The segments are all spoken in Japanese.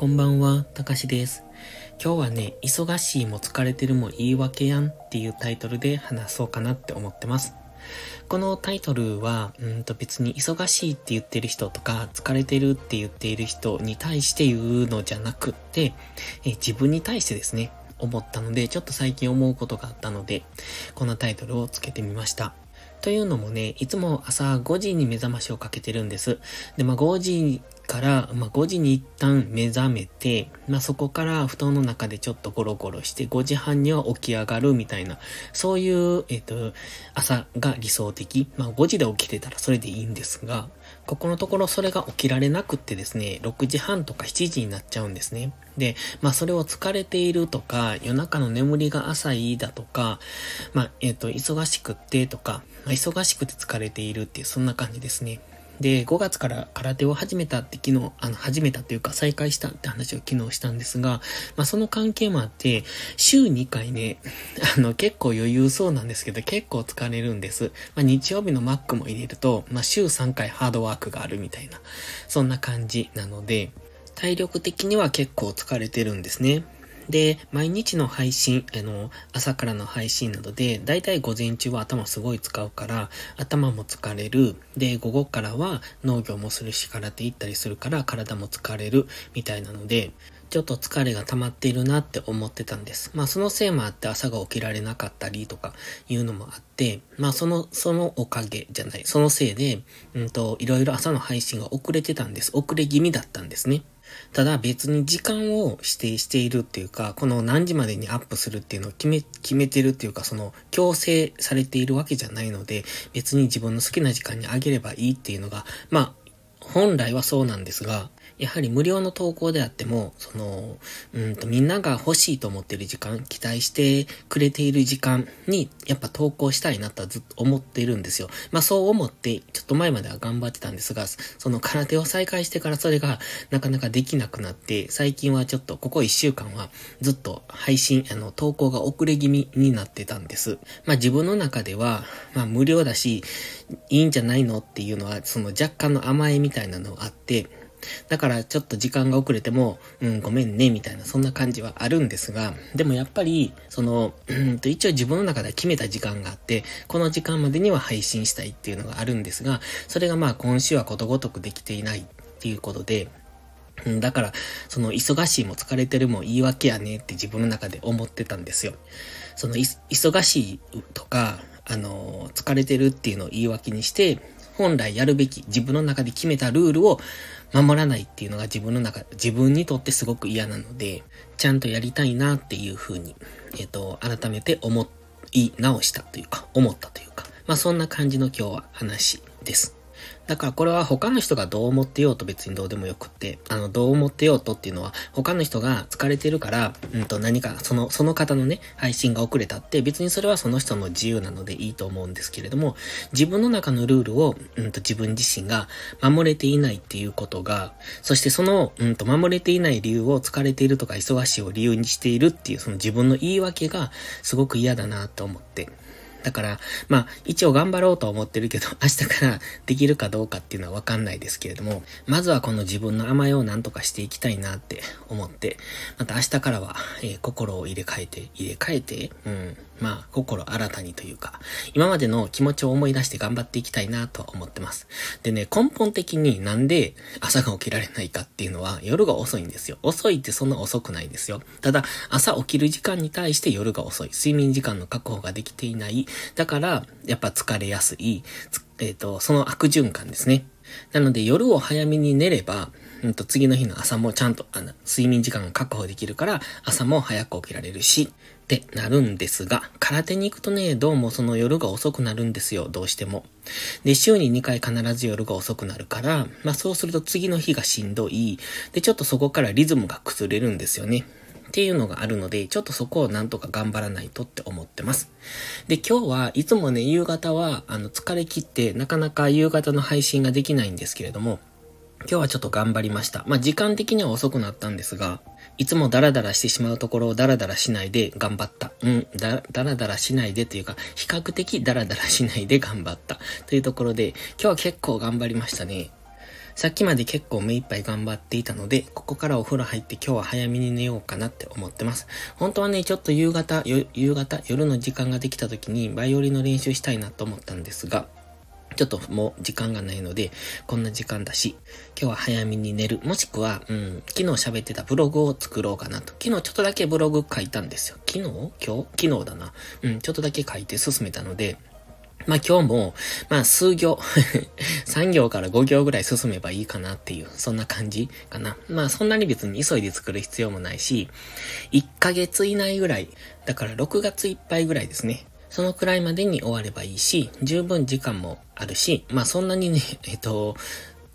こんばんは、たかしです。今日はね、忙しいも疲れてるも言い訳やんっていうタイトルで話そうかなって思ってます。このタイトルは、うんと別に忙しいって言ってる人とか、疲れてるって言っている人に対して言うのじゃなくって、え自分に対してですね、思ったので、ちょっと最近思うことがあったので、このタイトルをつけてみました。というのもね、いつも朝5時に目覚ましをかけてるんです。で、まあ5時から、まあ、5時に一旦目覚めて、まあ、そこから布団の中でちょっとゴロゴロして、5時半には起き上がるみたいな、そういう、えっ、と、朝が理想的。まあ、5時で起きてたらそれでいいんですが、ここのところそれが起きられなくってですね、6時半とか7時になっちゃうんですね。で、まあそれを疲れているとか、夜中の眠りが浅いだとか、まあ、えっ、ー、と、忙しくってとか、まあ、忙しくて疲れているっていう、そんな感じですね。で、5月から空手を始めたって昨日、あの、始めたというか再開したって話を昨日したんですが、まあその関係もあって、週2回ね、あの、結構余裕そうなんですけど、結構疲れるんです。まあ日曜日のマックも入れると、まあ週3回ハードワークがあるみたいな、そんな感じなので、体力的には結構疲れてるんですね。で、毎日の配信、あの、朝からの配信などで、だいたい午前中は頭すごい使うから、頭も疲れる。で、午後からは農業もするし、空手行ったりするから体も疲れる、みたいなので、ちょっと疲れが溜まっているなって思ってたんです。まあそのせいもあって朝が起きられなかったりとかいうのもあって、まあその、そのおかげじゃない、そのせいで、うんと、いろいろ朝の配信が遅れてたんです。遅れ気味だったんですね。ただ別に時間を指定しているっていうか、この何時までにアップするっていうのを決め、決めてるっていうか、その強制されているわけじゃないので、別に自分の好きな時間にあげればいいっていうのが、まあ、本来はそうなんですが、やはり無料の投稿であっても、その、うんと、みんなが欲しいと思ってる時間、期待してくれている時間に、やっぱ投稿したいなとはずっと思っているんですよ。まあそう思って、ちょっと前までは頑張ってたんですが、その空手を再開してからそれがなかなかできなくなって、最近はちょっとここ1週間はずっと配信、あの、投稿が遅れ気味になってたんです。まあ自分の中では、まあ無料だし、いいんじゃないのっていうのは、その若干の甘えみたいなのがあって、だからちょっと時間が遅れても、うん、ごめんね、みたいな、そんな感じはあるんですが、でもやっぱり、その、うんと一応自分の中で決めた時間があって、この時間までには配信したいっていうのがあるんですが、それがまあ今週はことごとくできていないっていうことで、だから、その忙しいも疲れてるも言い訳やねって自分の中で思ってたんですよ。その、忙しいとか、あの、疲れてるっていうのを言い訳にして、本来やるべき自分の中で決めたルールを守らないっていうのが自分の中、自分にとってすごく嫌なので、ちゃんとやりたいなっていうふうに、えっ、ー、と、改めて思い直したというか、思ったというか、まあそんな感じの今日は話です。だからこれは他の人がどう思ってようと別にどうでもよくって、あの、どう思ってようとっていうのは、他の人が疲れてるから、うんと何か、その、その方のね、配信が遅れたって、別にそれはその人の自由なのでいいと思うんですけれども、自分の中のルールを、うんと自分自身が守れていないっていうことが、そしてその、うんと守れていない理由を疲れているとか忙しいを理由にしているっていう、その自分の言い訳がすごく嫌だなと思って、だから、まあ、一応頑張ろうとは思ってるけど、明日からできるかどうかっていうのはわかんないですけれども、まずはこの自分の甘えをなんとかしていきたいなって思って、また明日からは、えー、心を入れ替えて、入れ替えて、うん、まあ、心新たにというか、今までの気持ちを思い出して頑張っていきたいなと思ってます。でね、根本的になんで朝が起きられないかっていうのは夜が遅いんですよ。遅いってそんな遅くないんですよ。ただ、朝起きる時間に対して夜が遅い。睡眠時間の確保ができていない。だから、やっぱ疲れやすい。えっ、ー、と、その悪循環ですね。なので夜を早めに寝れば、うんと次の日の朝もちゃんとあの睡眠時間が確保できるから朝も早く起きられるし、ってなるんですが、空手に行くとね、どうもその夜が遅くなるんですよ、どうしても。で、週に2回必ず夜が遅くなるから、まあそうすると次の日がしんどい。で、ちょっとそこからリズムが崩れるんですよね。っていうのがあるので、ちょっとそこをなんとか頑張らないとって思ってます。で、今日はいつもね、夕方は、あの、疲れ切って、なかなか夕方の配信ができないんですけれども、今日はちょっと頑張りました。まあ、時間的には遅くなったんですが、いつもダラダラしてしまうところをダラダラしないで頑張った。うん、だ、ダラダラしないでというか、比較的ダラダラしないで頑張った。というところで、今日は結構頑張りましたね。さっきまで結構目いっぱい頑張っていたので、ここからお風呂入って今日は早めに寝ようかなって思ってます。本当はね、ちょっと夕方、夕方、夜の時間ができた時にバイオリンの練習したいなと思ったんですが、ちょっともう時間がないので、こんな時間だし、今日は早めに寝る。もしくは、うん、昨日喋ってたブログを作ろうかなと。昨日ちょっとだけブログ書いたんですよ。昨日？今日？昨日だな。うん、ちょっとだけ書いて進めたので、まあ今日も、まあ数行 3行から5行ぐらい進めばいいかなっていう、そんな感じかな。まあそんなに別に急いで作る必要もないし、1ヶ月以内ぐらい、だから6月いっぱいぐらいですね。そのくらいまでに終わればいいし、十分時間もあるし、まあそんなにね、えっと、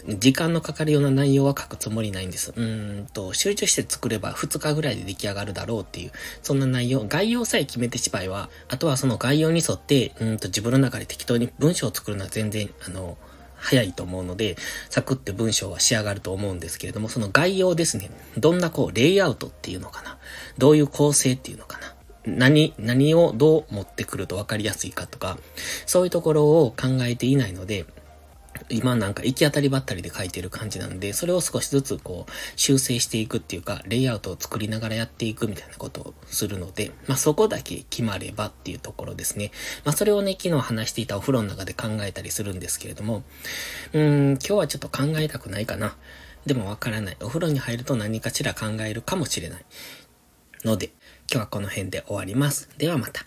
時間のかかるような内容は書くつもりないんです。うんと、集中して作れば2日ぐらいで出来上がるだろうっていう、そんな内容、概要さえ決めてしまえば、あとはその概要に沿って、うんと自分の中で適当に文章を作るのは全然、あの、早いと思うので、サクって文章は仕上がると思うんですけれども、その概要ですね。どんなこう、レイアウトっていうのかな。どういう構成っていうのかな。何、何をどう持ってくると分かりやすいかとか、そういうところを考えていないので、今なんか行き当たりばったりで書いてる感じなんで、それを少しずつこう修正していくっていうか、レイアウトを作りながらやっていくみたいなことをするので、まあそこだけ決まればっていうところですね。まあそれをね、昨日話していたお風呂の中で考えたりするんですけれども、うーん、今日はちょっと考えたくないかな。でもわからない。お風呂に入ると何かしら考えるかもしれない。ので、今日はこの辺で終わります。ではまた。